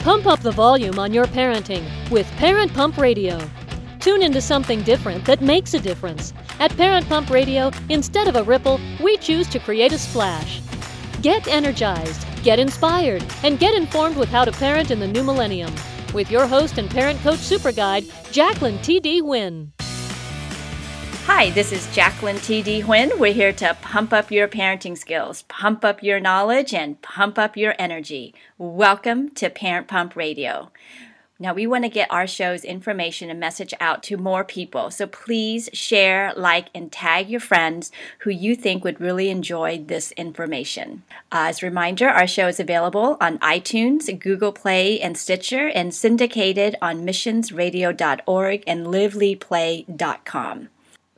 Pump up the volume on your parenting with Parent Pump Radio. Tune into something different that makes a difference. At Parent Pump Radio, instead of a ripple, we choose to create a splash. Get energized, get inspired, and get informed with how to parent in the new millennium. With your host and parent coach super guide, Jacqueline T.D. Huynh. Hi, this is Jacqueline T.D. Huynh. We're here to pump up your parenting skills, pump up your knowledge, and pump up your energy. Welcome to Parent Pump Radio. Now, we want to get our show's information and message out to more people. So please share, like, and tag your friends who you think would really enjoy this information. Uh, as a reminder, our show is available on iTunes, Google Play, and Stitcher, and syndicated on missionsradio.org and livelyplay.com.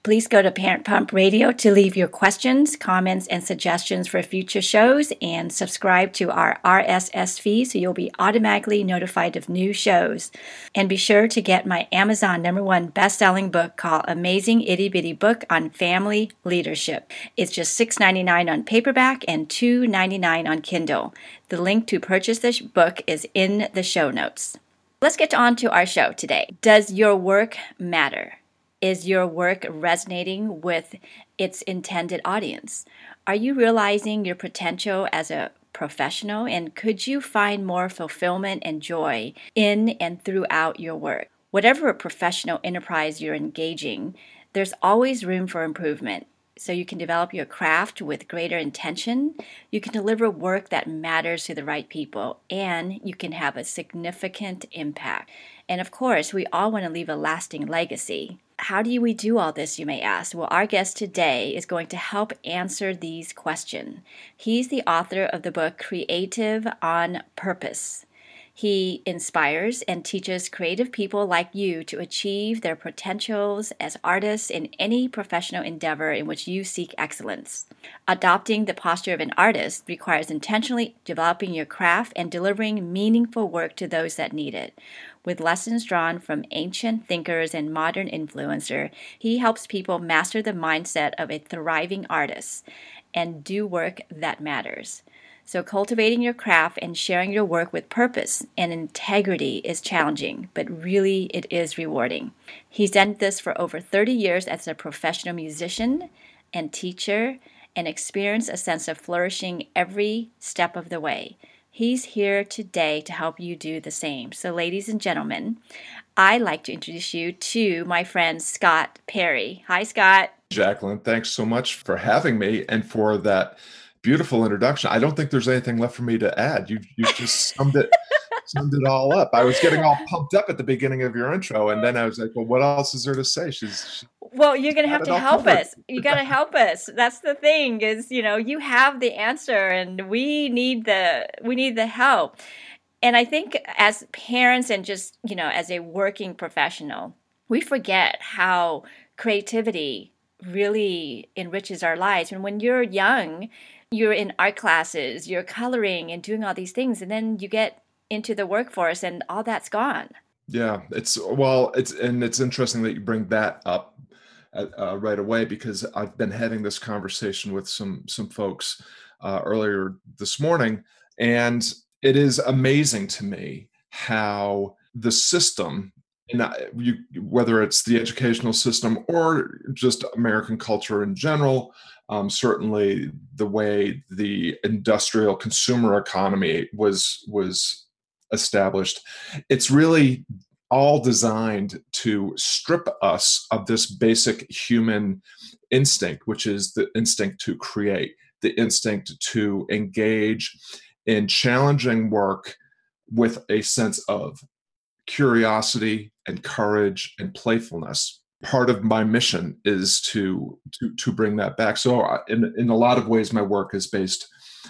Please go to Parent Pump Radio to leave your questions, comments, and suggestions for future shows and subscribe to our RSS feed so you'll be automatically notified of new shows. And be sure to get my Amazon number one best selling book called Amazing Itty Bitty Book on Family Leadership. It's just $6.99 on paperback and $2.99 on Kindle. The link to purchase this book is in the show notes. Let's get on to our show today. Does your work matter? Is your work resonating with its intended audience? Are you realizing your potential as a professional? And could you find more fulfillment and joy in and throughout your work? Whatever professional enterprise you're engaging, there's always room for improvement. So you can develop your craft with greater intention, you can deliver work that matters to the right people, and you can have a significant impact. And of course, we all want to leave a lasting legacy. How do we do all this, you may ask? Well, our guest today is going to help answer these questions. He's the author of the book Creative on Purpose. He inspires and teaches creative people like you to achieve their potentials as artists in any professional endeavor in which you seek excellence. Adopting the posture of an artist requires intentionally developing your craft and delivering meaningful work to those that need it. With lessons drawn from ancient thinkers and modern influencer, he helps people master the mindset of a thriving artist and do work that matters. So, cultivating your craft and sharing your work with purpose and integrity is challenging, but really it is rewarding. He's done this for over 30 years as a professional musician and teacher and experienced a sense of flourishing every step of the way. He's here today to help you do the same. So, ladies and gentlemen, I'd like to introduce you to my friend Scott Perry. Hi, Scott. Jacqueline, thanks so much for having me and for that beautiful introduction. I don't think there's anything left for me to add. You you just summed it summed it all up. I was getting all pumped up at the beginning of your intro, and then I was like, "Well, what else is there to say?" She's she, well, you're gonna have to help covered. us. You gotta help us. That's the thing. Is you know you have the answer, and we need the we need the help. And I think as parents and just you know as a working professional, we forget how creativity really enriches our lives. And when you're young, you're in art classes, you're coloring and doing all these things, and then you get into the workforce and all that's gone. Yeah, it's well, it's and it's interesting that you bring that up uh, right away because I've been having this conversation with some some folks uh, earlier this morning, and it is amazing to me how the system and you, whether it's the educational system or just American culture in general, um, certainly the way the industrial consumer economy was was established, it's really all designed to strip us of this basic human instinct, which is the instinct to create, the instinct to engage in challenging work with a sense of curiosity and courage and playfulness. Part of my mission is to to to bring that back. So uh, in in a lot of ways my work is based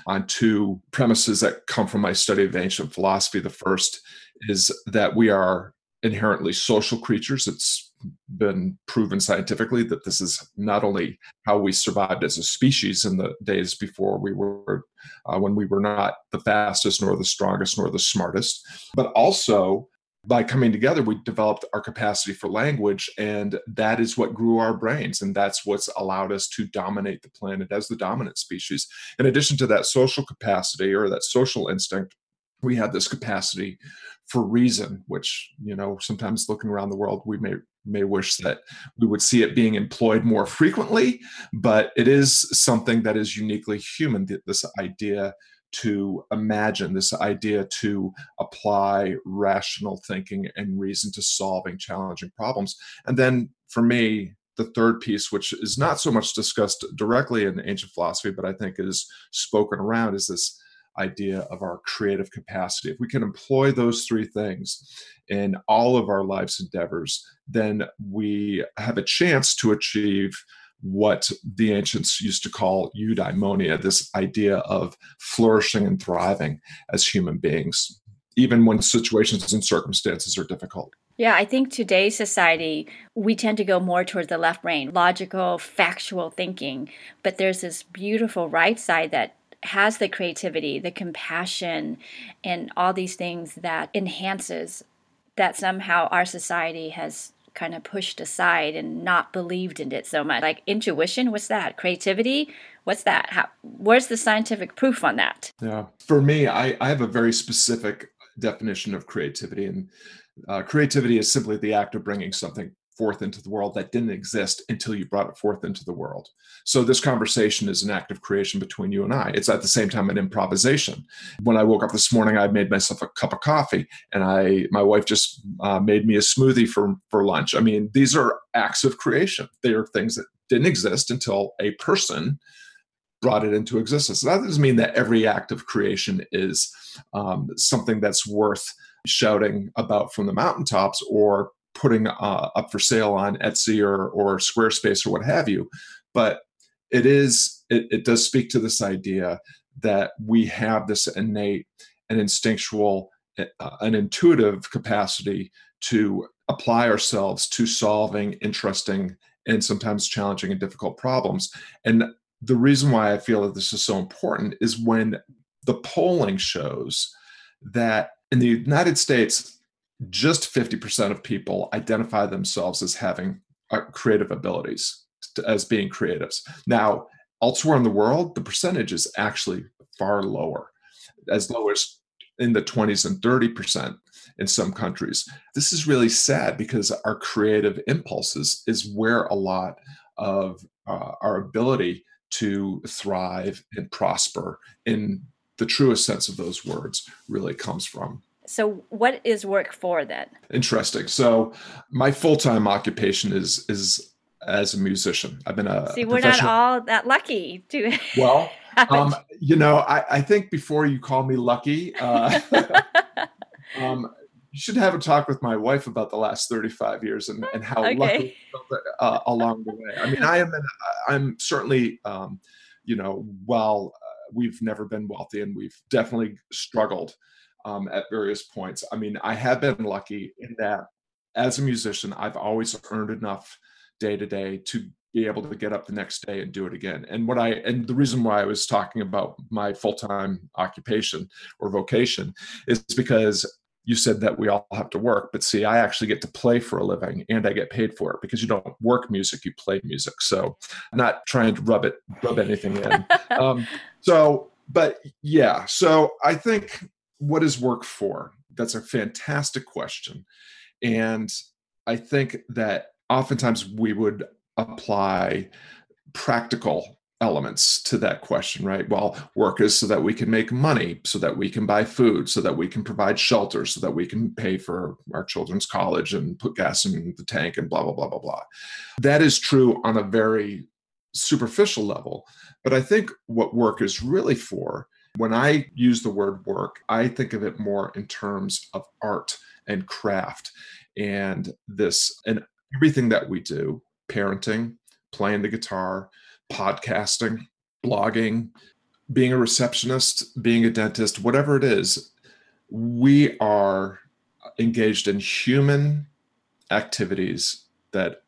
on two premises that come from my study of ancient philosophy. The first is that we are inherently social creatures it's been proven scientifically that this is not only how we survived as a species in the days before we were uh, when we were not the fastest nor the strongest nor the smartest but also by coming together, we developed our capacity for language, and that is what grew our brains. And that's what's allowed us to dominate the planet as the dominant species. In addition to that social capacity or that social instinct, we have this capacity for reason, which, you know, sometimes looking around the world, we may may wish that we would see it being employed more frequently, but it is something that is uniquely human, this idea to imagine, this idea to apply rational thinking and reason to solving challenging problems. And then for me, the third piece, which is not so much discussed directly in ancient philosophy, but I think is spoken around, is this idea of our creative capacity. If we can employ those three things in all of our life's endeavors, then we have a chance to achieve what the ancients used to call eudaimonia, this idea of flourishing and thriving as human beings, even when situations and circumstances are difficult. Yeah, I think today's society, we tend to go more towards the left brain, logical, factual thinking. But there's this beautiful right side that has the creativity, the compassion, and all these things that enhances that somehow our society has kind of pushed aside and not believed in it so much. Like intuition, what's that? Creativity, what's that? How, where's the scientific proof on that? Yeah, for me, I, I have a very specific definition of creativity, and uh, creativity is simply the act of bringing something forth into the world that didn't exist until you brought it forth into the world. So this conversation is an act of creation between you and I. It's at the same time an improvisation. When I woke up this morning, I made myself a cup of coffee, and I my wife just uh, made me a smoothie for for lunch. I mean, these are acts of creation. They are things that didn't exist until a person brought it into existence. That doesn't mean that every act of creation is um, something that's worth shouting about from the mountaintops or putting uh, up for sale on Etsy or or Squarespace or what have you. But it is it, it does speak to this idea that we have this innate and instinctual uh, an intuitive capacity to apply ourselves to solving interesting and sometimes challenging and difficult problems and the reason why i feel that this is so important is when the polling shows that in the united states just 50% of people identify themselves as having uh, creative abilities, as being creatives. Now, elsewhere in the world, the percentage is actually far lower, as low as in the 20s and 30% in some countries. This is really sad because our creative impulses is where a lot of uh, our ability to thrive and prosper in the truest sense of those words really comes from. So, what is work for then? Interesting. So, my full time occupation is is as a musician. I've been a see. We're not all that lucky to. Well, um, you know, I, I think before you call me lucky, uh, um, you should have a talk with my wife about the last 35 years and, and how okay. lucky uh, along the way. I mean, I am, an, I'm certainly, um, you know, while uh, we've never been wealthy and we've definitely struggled um, at various points. I mean, I have been lucky in that as a musician, I've always earned enough day to day to be able to get up the next day and do it again. And what I and the reason why I was talking about my full-time occupation or vocation is because you said that we all have to work, but see, I actually get to play for a living and I get paid for it because you don't work music, you play music. So I'm not trying to rub it, rub anything in. um, so, but yeah, so I think what is work for? That's a fantastic question. And I think that oftentimes we would apply practical elements to that question, right? Well, work is so that we can make money, so that we can buy food, so that we can provide shelter, so that we can pay for our children's college and put gas in the tank and blah, blah, blah, blah, blah. That is true on a very superficial level. But I think what work is really for when I use the word work, I think of it more in terms of art and craft and this and everything that we do parenting, playing the guitar, podcasting, blogging, being a receptionist, being a dentist, whatever it is, we are engaged in human activities that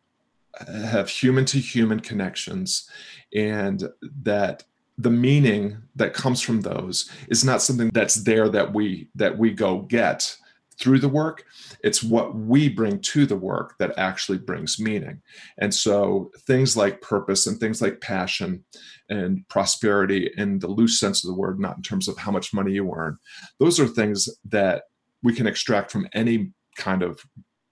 have human to human connections and that the meaning that comes from those is not something that's there that we that we go get through the work. It's what we bring to the work that actually brings meaning. And so things like purpose and things like passion and prosperity in the loose sense of the word, not in terms of how much money you earn, those are things that we can extract from any kind of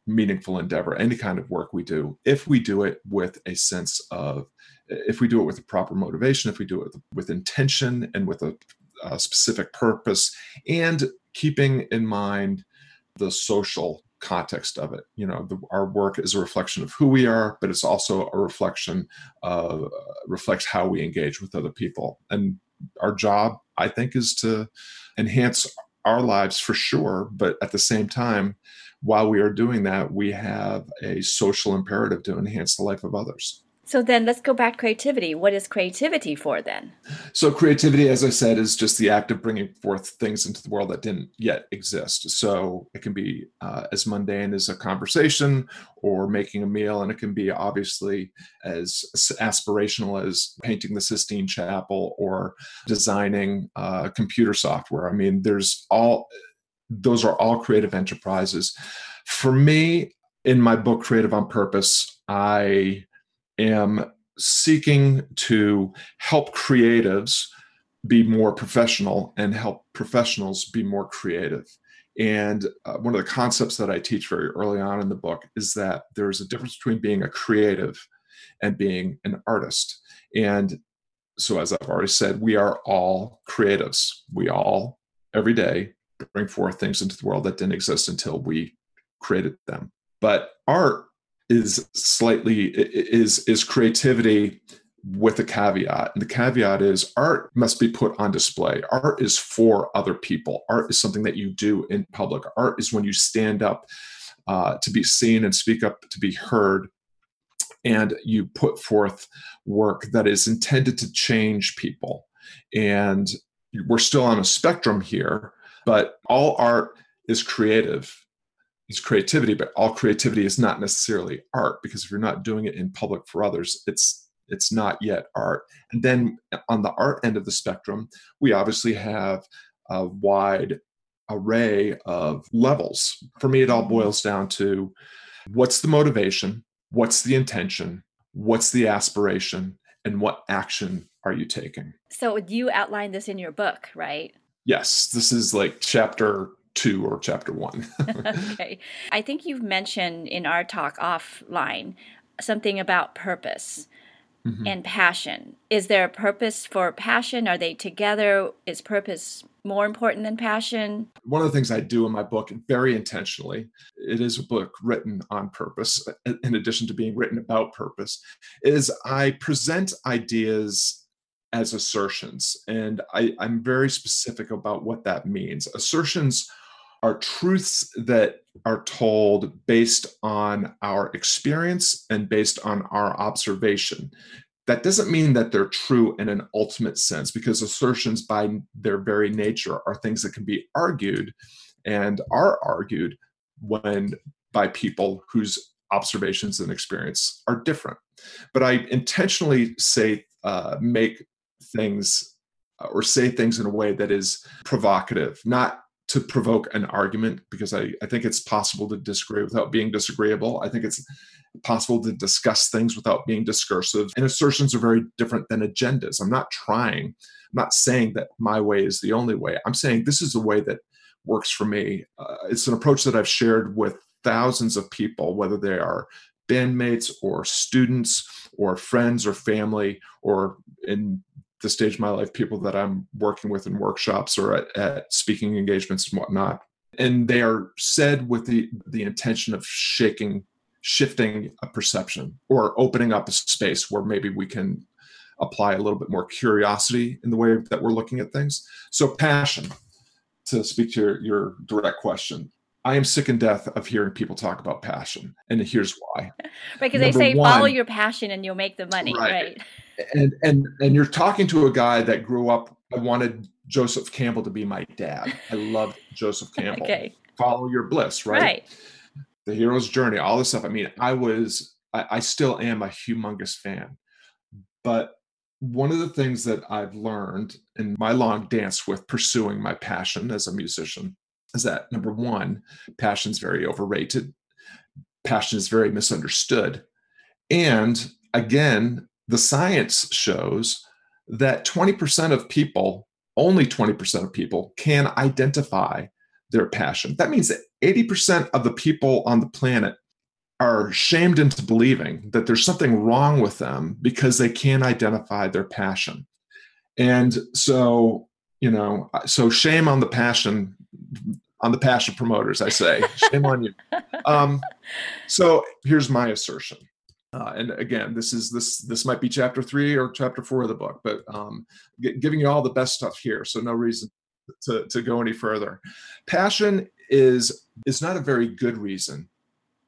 meaningful endeavor, any kind of work we do, if we do it with a sense of, if we do it with a proper motivation, if we do it with, with intention and with a, a specific purpose, and keeping in mind the social context of it. You know, the, our work is a reflection of who we are, but it's also a reflection of uh, reflects how we engage with other people. And our job, I think, is to enhance our lives for sure, but at the same time, while we are doing that, we have a social imperative to enhance the life of others. So then let's go back to creativity. What is creativity for then? So, creativity, as I said, is just the act of bringing forth things into the world that didn't yet exist. So, it can be uh, as mundane as a conversation or making a meal, and it can be obviously as aspirational as painting the Sistine Chapel or designing uh, computer software. I mean, there's all those are all creative enterprises. For me, in my book, Creative on Purpose, I am seeking to help creatives be more professional and help professionals be more creative. And uh, one of the concepts that I teach very early on in the book is that there's a difference between being a creative and being an artist. And so, as I've already said, we are all creatives. We all, every day, bring forth things into the world that didn't exist until we created them. But art is slightly is is creativity with a caveat. And the caveat is art must be put on display. Art is for other people. Art is something that you do in public. Art is when you stand up uh, to be seen and speak up to be heard. And you put forth work that is intended to change people. And we're still on a spectrum here but all art is creative. It's creativity, but all creativity is not necessarily art because if you're not doing it in public for others, it's it's not yet art. And then on the art end of the spectrum, we obviously have a wide array of levels. For me, it all boils down to what's the motivation, what's the intention, what's the aspiration, and what action are you taking? So you outline this in your book, right? Yes, this is like chapter two or chapter one. okay. I think you've mentioned in our talk offline something about purpose mm-hmm. and passion. Is there a purpose for passion? Are they together? Is purpose more important than passion? One of the things I do in my book, very intentionally, it is a book written on purpose, in addition to being written about purpose, is I present ideas as assertions. And I, I'm very specific about what that means. Assertions are truths that are told based on our experience and based on our observation. That doesn't mean that they're true in an ultimate sense, because assertions, by their very nature, are things that can be argued and are argued when by people whose observations and experience are different. But I intentionally say, uh, make things uh, or say things in a way that is provocative, not to provoke an argument, because I, I think it's possible to disagree without being disagreeable. I think it's possible to discuss things without being discursive. And assertions are very different than agendas. I'm not trying, I'm not saying that my way is the only way. I'm saying this is the way that works for me. Uh, it's an approach that I've shared with thousands of people, whether they are bandmates or students or friends or family or in the stage of my life people that I'm working with in workshops or at, at speaking engagements and whatnot. And they are said with the the intention of shaking, shifting a perception or opening up a space where maybe we can apply a little bit more curiosity in the way that we're looking at things. So passion, to speak to your, your direct question, I am sick and death of hearing people talk about passion, and here's why. Right, because they say one, follow your passion and you'll make the money. Right. right and and and you're talking to a guy that grew up i wanted joseph campbell to be my dad i loved joseph campbell okay. follow your bliss right? right the hero's journey all this stuff i mean i was I, I still am a humongous fan but one of the things that i've learned in my long dance with pursuing my passion as a musician is that number one, passion is very overrated, passion is very misunderstood. And again, the science shows that 20% of people, only 20% of people, can identify their passion. That means that 80% of the people on the planet are shamed into believing that there's something wrong with them because they can't identify their passion. And so, you know, so shame on the passion on the passion promoters, I say. Shame on you. Um, so here's my assertion. Uh, and again, this is this this might be chapter three or chapter four of the book, but um, g- giving you all the best stuff here, so no reason to, to go any further. Passion is is not a very good reason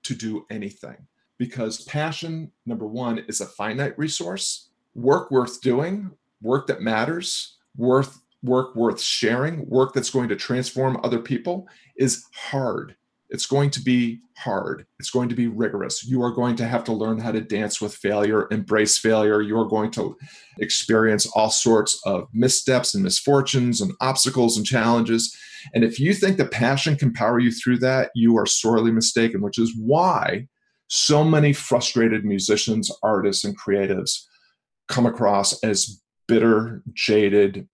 to do anything because passion, number one, is a finite resource. Work worth doing, work that matters, worth work worth sharing, work that's going to transform other people is hard. It's going to be hard. It's going to be rigorous. You are going to have to learn how to dance with failure, embrace failure. You're going to experience all sorts of missteps and misfortunes and obstacles and challenges. And if you think that passion can power you through that, you are sorely mistaken, which is why so many frustrated musicians, artists, and creatives come across as bitter, jaded,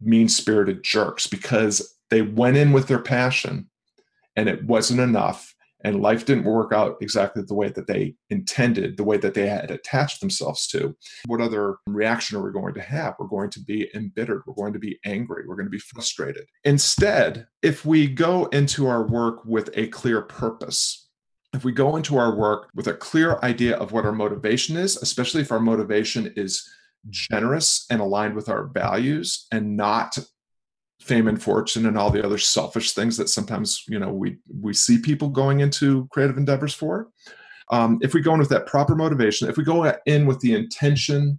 mean spirited jerks because they went in with their passion and it wasn't enough and life didn't work out exactly the way that they intended, the way that they had attached themselves to. What other reaction are we going to have? We're going to be embittered. We're going to be angry. We're going to be frustrated. Instead, if we go into our work with a clear purpose, if we go into our work with a clear idea of what our motivation is, especially if our motivation is generous and aligned with our values and not fame and fortune and all the other selfish things that sometimes you know we we see people going into creative endeavors for. Um, if we go in with that proper motivation if we go in with the intention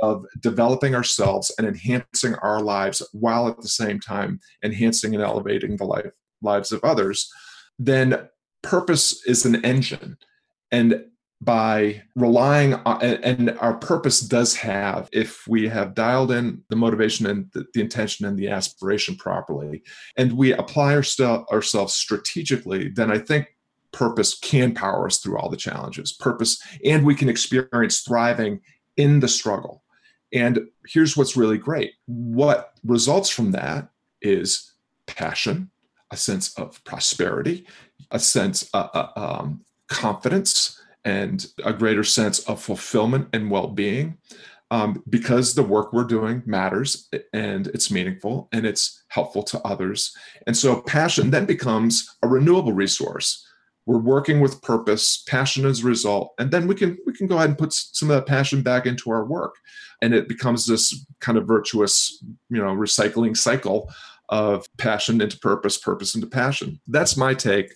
of developing ourselves and enhancing our lives while at the same time enhancing and elevating the life lives of others then purpose is an engine. And by relying on and our purpose does have if we have dialed in the motivation and the, intention and the aspiration properly and we apply ourselves strategically then i think purpose can power us through all the challenges. Purpose and we can experience thriving in the struggle. And here's what's really great. What results from that is passion a sense of prosperity a sense of uh, uh, um, confidence and a greater sense of fulfillment and well-being um, because the work we're doing matters and it's meaningful and it's helpful to others. And so passion then becomes a renewable resource. We're working with purpose passion as a result and then we can we can go ahead and put some of that passion back into our work. And it becomes this kind of virtuous you know recycling cycle of passion into purpose, purpose into passion. That's my take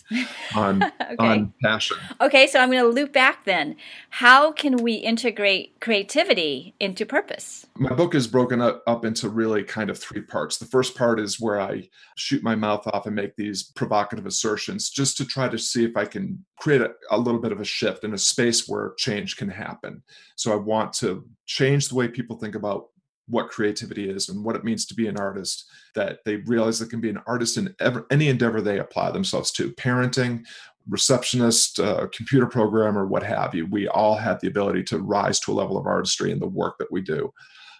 on okay. on passion. Okay, so I'm going to loop back then. How can we integrate creativity into purpose? My book is broken up, up into really kind of three parts. The first part is where I shoot my mouth off and make these provocative assertions just to try to see if I can create a, a little bit of a shift in a space where change can happen. So I want to change the way people think about what creativity is and what it means to be an artist that they realize they can be an artist in ever, any endeavor they apply themselves to parenting receptionist uh, computer programmer what have you. We all have the ability to rise to a level of artistry in the work that we do.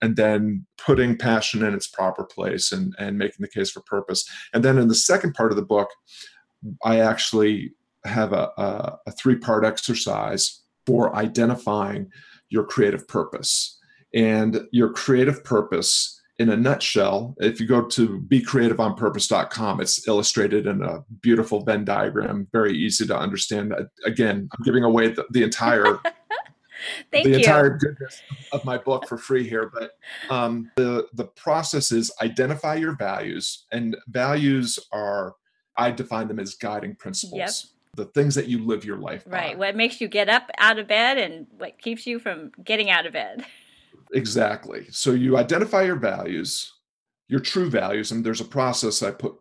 And then putting passion in its proper place and, and making the case for purpose. And then in the second part of the book i actually have a, a, a three part exercise for identifying your creative purpose and your creative purpose in a nutshell if you go to becreativeonpurpose.com it's illustrated in a beautiful venn diagram very easy to understand again i'm giving away the, the entire Thank the you. entire goodness of my book for free here but um, the the process is identify your values and values are i define them as guiding principles yep the things that you live your life right by. what makes you get up out of bed and what keeps you from getting out of bed Exactly. So you identify your values, your true values, and there's a process I put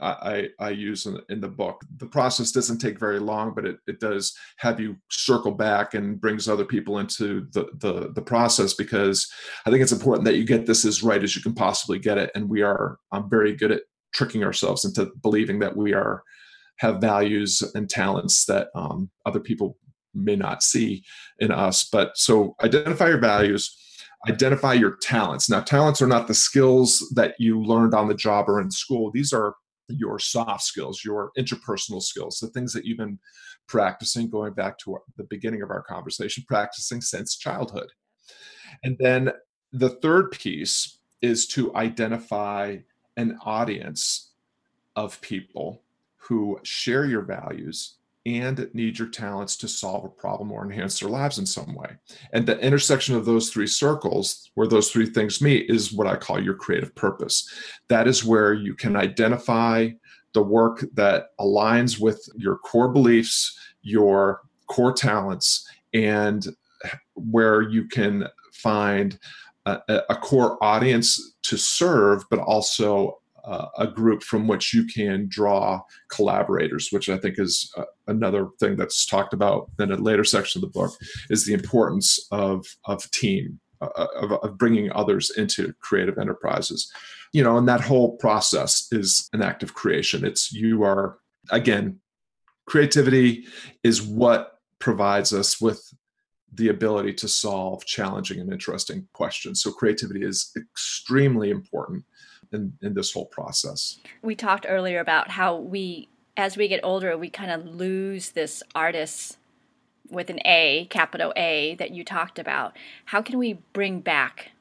I, I use in, in, the book. The process doesn't take very long, but it, it does have you circle back and brings other people into the, the, the process because I think it's important that you get this as right as you can possibly get it. And we are I'm very good at tricking ourselves into believing that we are have values and talents that um, other people may not see in us. But so identify your values, identify your talents. Now, talents are not the skills that you learned on the job or in school. These are your soft skills, your interpersonal skills, the things that you've been practicing, going back to the beginning of our conversation, practicing since childhood. And then the third piece is to identify an audience of people who share your values and need your talents to solve a problem or enhance their lives in some way. And the intersection of those three circles, where those three things meet, is what I call your creative purpose. That is where you can identify the work that aligns with your core beliefs, your core talents, and where you can find a, a core audience to serve, but also uh, a group from which you can draw collaborators, which I think is uh, another thing that's talked about in a later section of the book, is the importance of of team, uh, of, of bringing others into creative enterprises. You know, and that whole process is an act of creation. It's you are again, creativity is what provides us with the ability to solve challenging and interesting questions. So creativity is extremely important in, in this whole process. We talked earlier about how we, as we get older, we kind of lose this artist with an A, capital A, that you talked about. How can we bring back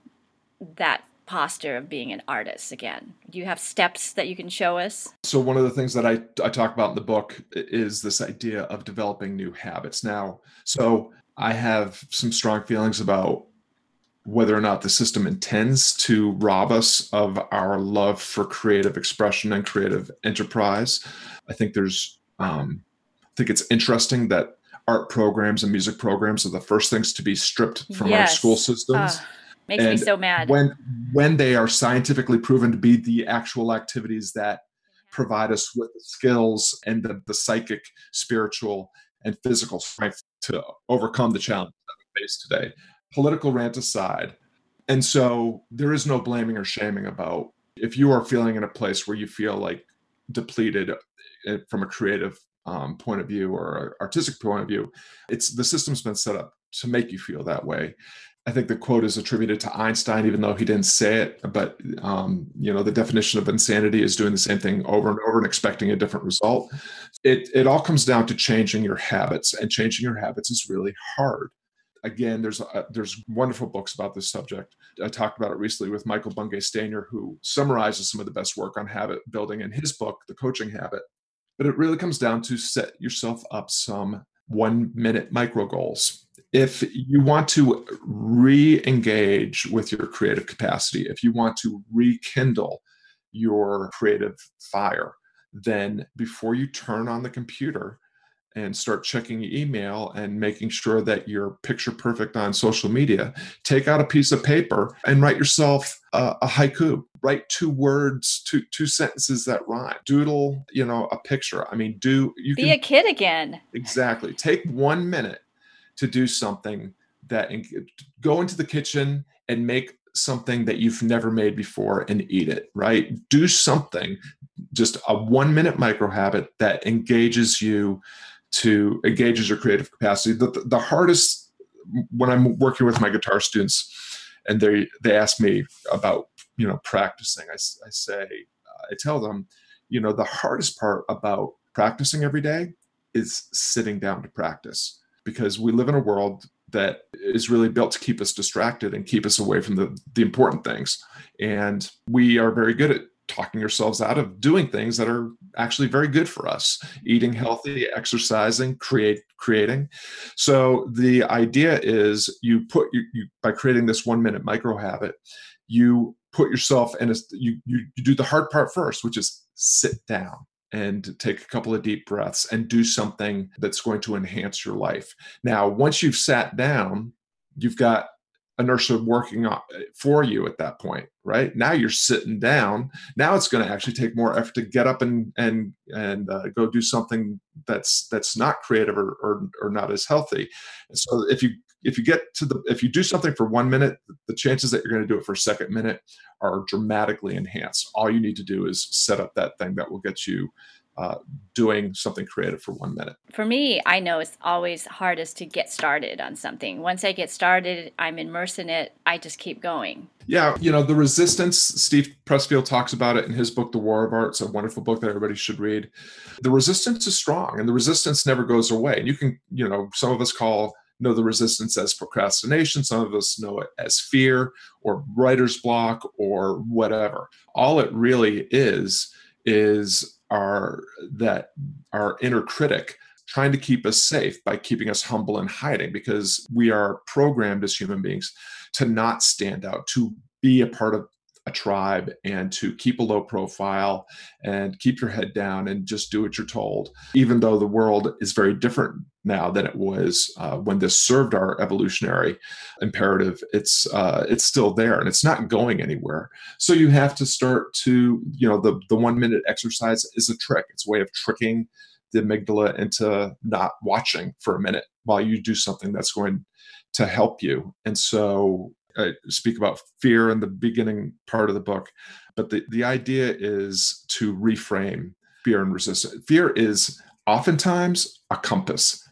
that posture of being an artist again? Do you have steps that you can show us? So, one of the things that I, I talk about in the book is this idea of developing new habits. Now, so I have some strong feelings about whether or not the system intends to rob us of our love for creative expression and creative enterprise. I think there's, um, I think it's interesting that art programs and music programs are the first things to be stripped from yes. our school systems. Uh, makes and me so mad. When when they are scientifically proven to be the actual activities that provide us with the skills and the, the psychic, spiritual, and physical strength to overcome the challenge that we face today political rant aside. And so there is no blaming or shaming about if you are feeling in a place where you feel like depleted eh, from a creative um, point of view or artistic point of view, it's the system's been set up to make you feel that way. I think the quote is attributed to Einstein, even though he didn't say it. But um, you know, the definition of insanity is doing the same thing over and over and expecting a different result. It it all comes down to changing your habits, and changing your habits is really hard again, there's a, there's wonderful books about this subject. I talked about it recently with Michael Bungay Stanier, who summarizes some of the best work on habit building in his book, The Coaching Habit. But it really comes down to set yourself up some one minute micro goals. If you want to re engage with your creative capacity, if you want to rekindle your creative fire, then before you turn on the computer, and start checking your email and making sure that you're picture perfect on social media, take out a piece of paper and write yourself a, a haiku. Write two words, two two sentences that rhyme. Doodle, you know, a picture. I mean, do you be can, a kid again? Exactly. Take one minute to do something that go into the kitchen and make something that you've never made before and eat it, right? Do something, just a one minute micro habit that engages you to engage your creative capacity. The, the, hardest when I'm working with my guitar students and they they ask me about you know practicing, I, I say I tell them you know the hardest part about practicing every day is sitting down to practice because we live in a world that is really built to keep us distracted and keep us away from the, the important things. And we are very good at talking ourselves out of doing things that are actually very good for us eating mm-hmm. healthy exercising create creating. So the idea is you put you, you by creating this one minute micro habit you put yourself in a you, you you do the hard part first which is sit down and take a couple of deep breaths and do something that's going to enhance your life. Now once you've sat down you've got inertia working for you at that point right? Now you're sitting down. Now it's going to actually take more effort to get up and and and uh, go do something that's that's not creative or, or, or not as healthy. So if you if you get to the if you do something for one minute the chances that you're going to do it for a second minute are dramatically enhanced. All you need to do is set up that thing that will get you uh, doing something creative for one minute. For me, I know it's always hardest to get started on something. Once I get started, I'm immersed in it, I just keep going. Yeah, you know, the resistance, Steve Pressfield talks about it in his book, The War of Art. It's a wonderful book that everybody should read. The resistance is strong and the resistance never goes away. And you can, you know, some of us call know the resistance as procrastination. Some of us know it as fear or writer's block or whatever. All it really is is our that our inner critic trying to keep us safe by keeping us humble and hiding because we are programmed as human beings to not stand out to be a part of a tribe and to keep a low profile and keep your head down and just do what you're told. Even though the world is very different now than it was uh, when this served our evolutionary imperative, it's uh, it's still there and it's not going anywhere. So you have to start to you know the the one minute exercise is a trick. It's a way of tricking the amygdala into not watching for a minute while you do something that's going to help you. And so I speak about fear in the beginning part of the book, but the, the idea is to reframe fear and resistance. Fear is oftentimes a compass.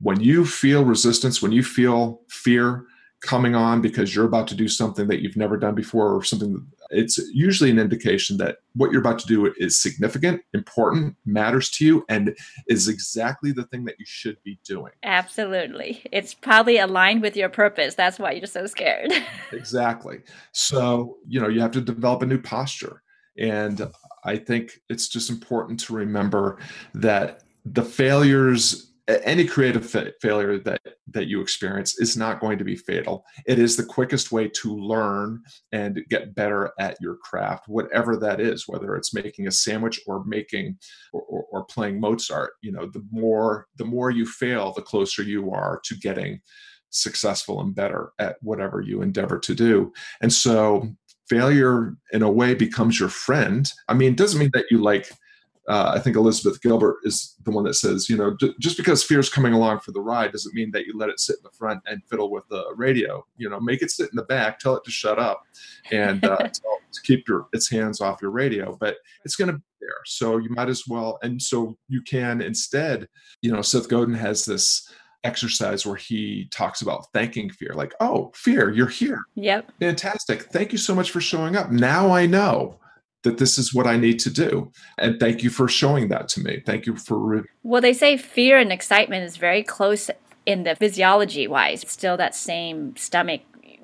When you feel resistance, when you feel fear coming on because you're about to do something that you've never done before or something it's usually an indication that what you're about to do is significant, important, matters to you, and is exactly the thing that you should be doing. Absolutely. It's probably aligned with your purpose. That's why you're so scared. exactly. So, you know, you have to develop a new posture. And I think it's just important to remember that the failures any creative fa- failure that that you experience is not going to be fatal. It is the quickest way to learn and get better at your craft whatever that is whether it's making a sandwich or making or, or, or playing mozart you know the more the more you fail the closer you are to getting successful and better at whatever you endeavor to do. And so failure in a way becomes your friend. I mean it doesn't mean that you like uh, I think Elizabeth Gilbert is the one that says, you know, d- just because fear is coming along for the ride doesn't mean that you let it sit in the front and fiddle with the radio. You know, make it sit in the back, tell it to shut up, and uh, tell it to keep your its hands off your radio. But it's going to be there, so you might as well. And so you can instead, you know, Seth Godin has this exercise where he talks about thanking fear like oh fear you're here yep fantastic thank you so much for showing up now i know that this is what I need to do. And thank you for showing that to me. Thank you for. Re- well, they say fear and excitement is very close in the physiology wise. It's still that same stomach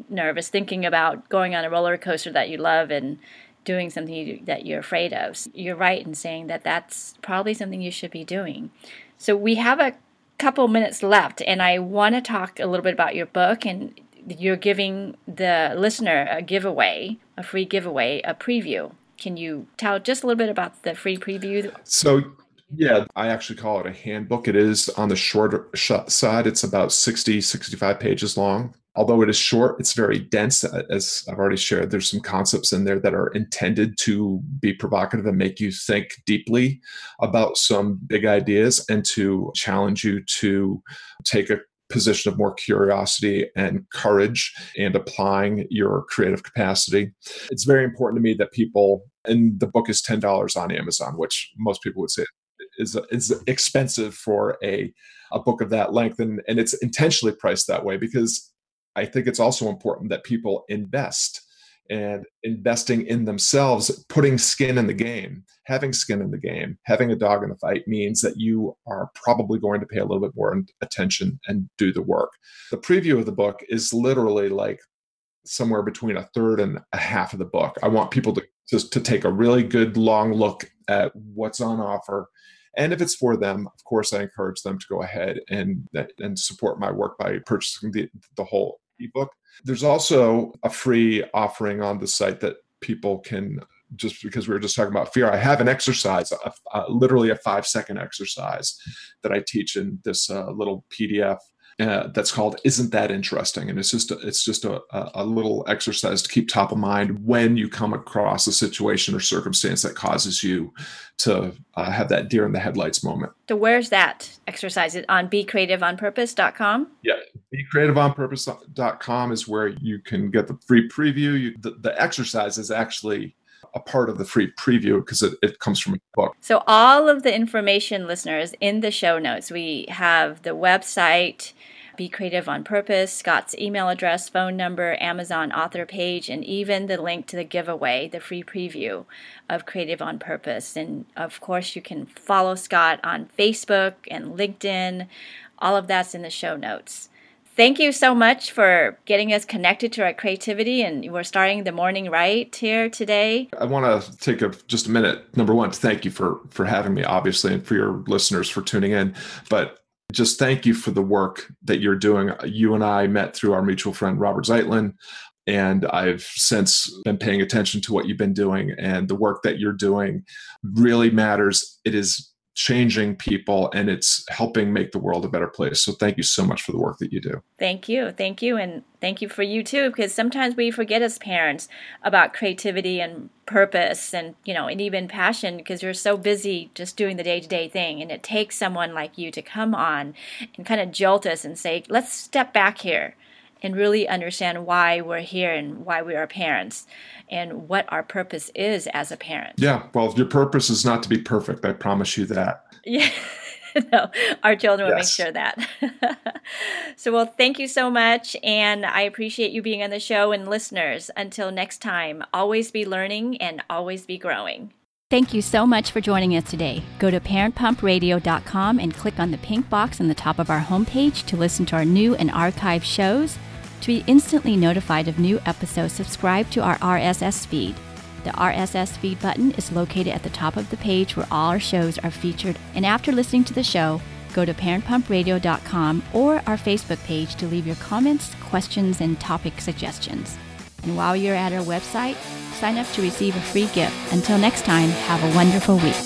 nervous thinking about going on a roller coaster that you love and doing something that you're afraid of. So You're right in saying that that's probably something you should be doing. So we have a couple minutes left, and I want to talk a little bit about your book and you're giving the listener a giveaway, a free giveaway, a preview. Can you tell just a little bit about the free preview? So, yeah, I actually call it a handbook. It is on the shorter side, it's about 60, 65 pages long. Although it is short, it's very dense. Uh, as I've already shared, there's some concepts in there that are intended to be provocative and make you think deeply about some big ideas and to challenge you to take a position of more curiosity and courage and applying your creative capacity. It's very important to me that people, and the book is $10 on Amazon, which most people would say is, is expensive for a, a book of that length. And, and it's intentionally priced that way because I think it's also important that people invest and investing in themselves, putting skin in the game, having skin in the game, having a dog in the fight means that you are probably going to pay a little bit more attention and do the work. The preview of the book is literally like somewhere between a third and a half of the book. I want people to just to take a really good long look at what's on offer. And if it's for them, of course, I encourage them to go ahead and and support my work by purchasing the, the whole ebook. There's also a free offering on the site that people can just because we were just talking about fear i have an exercise a, a, literally a five second exercise that i teach in this uh, little pdf uh, that's called isn't that interesting? And it's just a, it's just a, a little exercise to keep top of mind when you come across a situation or circumstance that causes you to uh, have that deer in the headlights moment. So where's that exercise? It on becreativeonpurpose.com yeah BeCreativeOnPurpose.com is where you can get the free preview. You, the, the exercise is actually a part of the free preview because it, it comes from a book. So, all of the information, listeners, in the show notes, we have the website, Be Creative on Purpose, Scott's email address, phone number, Amazon author page, and even the link to the giveaway, the free preview of Creative on Purpose. And of course, you can follow Scott on Facebook and LinkedIn. All of that's in the show notes thank you so much for getting us connected to our creativity and we're starting the morning right here today i want to take a, just a minute number one to thank you for for having me obviously and for your listeners for tuning in but just thank you for the work that you're doing you and i met through our mutual friend robert zeitlin and I've since been paying attention to what you've been doing and the work that you're doing really matters. It is changing people and it's helping make the world a better place. So thank you so much for the work that you do. Thank you. Thank you. And thank you for you too, because sometimes we forget as parents about creativity and purpose and, you know, and even passion because you're so busy just doing the day to day thing. And it takes someone like you to come on and kind of jolt us and say, let's step back here and really understand why we're here and why we are parents and what our purpose is as a parent. Yeah, well, your purpose is not to be perfect. I promise you that. Yeah. no, our children will yes. make sure that. so, well, thank you so much. And I appreciate you being on the show. And listeners, until next time, always be learning and always be growing. Thank you so much for joining us today. Go to parentpumpradio.com and click on the pink box on the top of our homepage to listen to our new and archived shows to be instantly notified of new episodes, subscribe to our RSS feed. The RSS feed button is located at the top of the page where all our shows are featured. And after listening to the show, go to parentpumpradio.com or our Facebook page to leave your comments, questions, and topic suggestions. And while you're at our website, sign up to receive a free gift. Until next time, have a wonderful week.